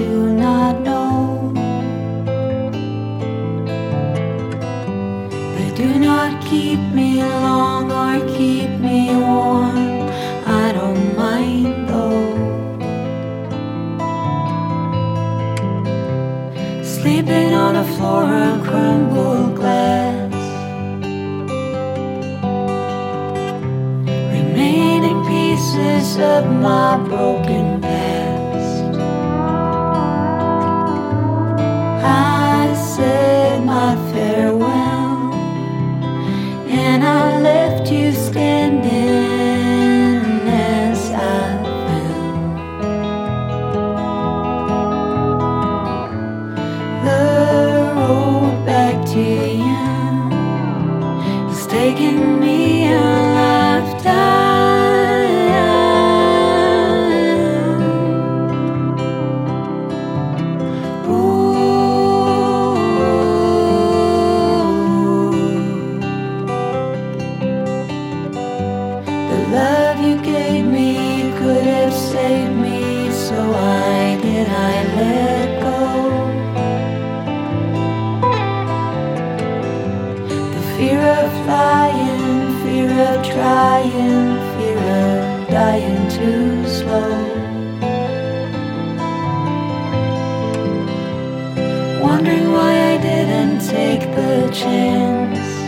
do not know. They do not keep me long or keep me warm. I don't mind though. Sleeping on a floor of crumbled glass. Remaining pieces of my broken to you is taking me of flying, fear of trying, fear of dying too slow. Wondering why I didn't take the chance.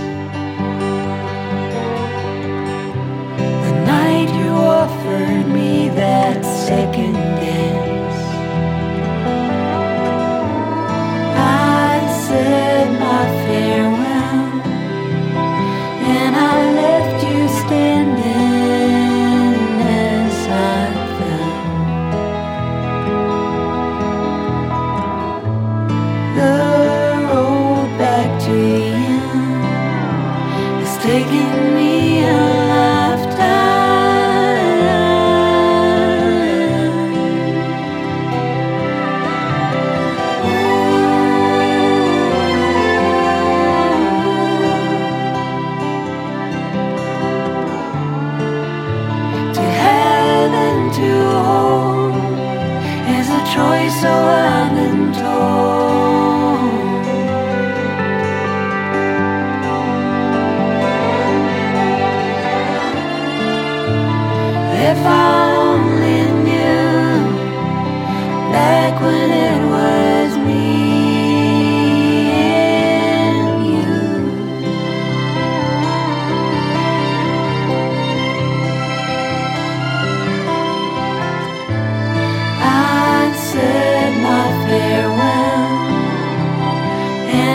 Choice, so I've been told.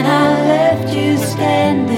I left you standing.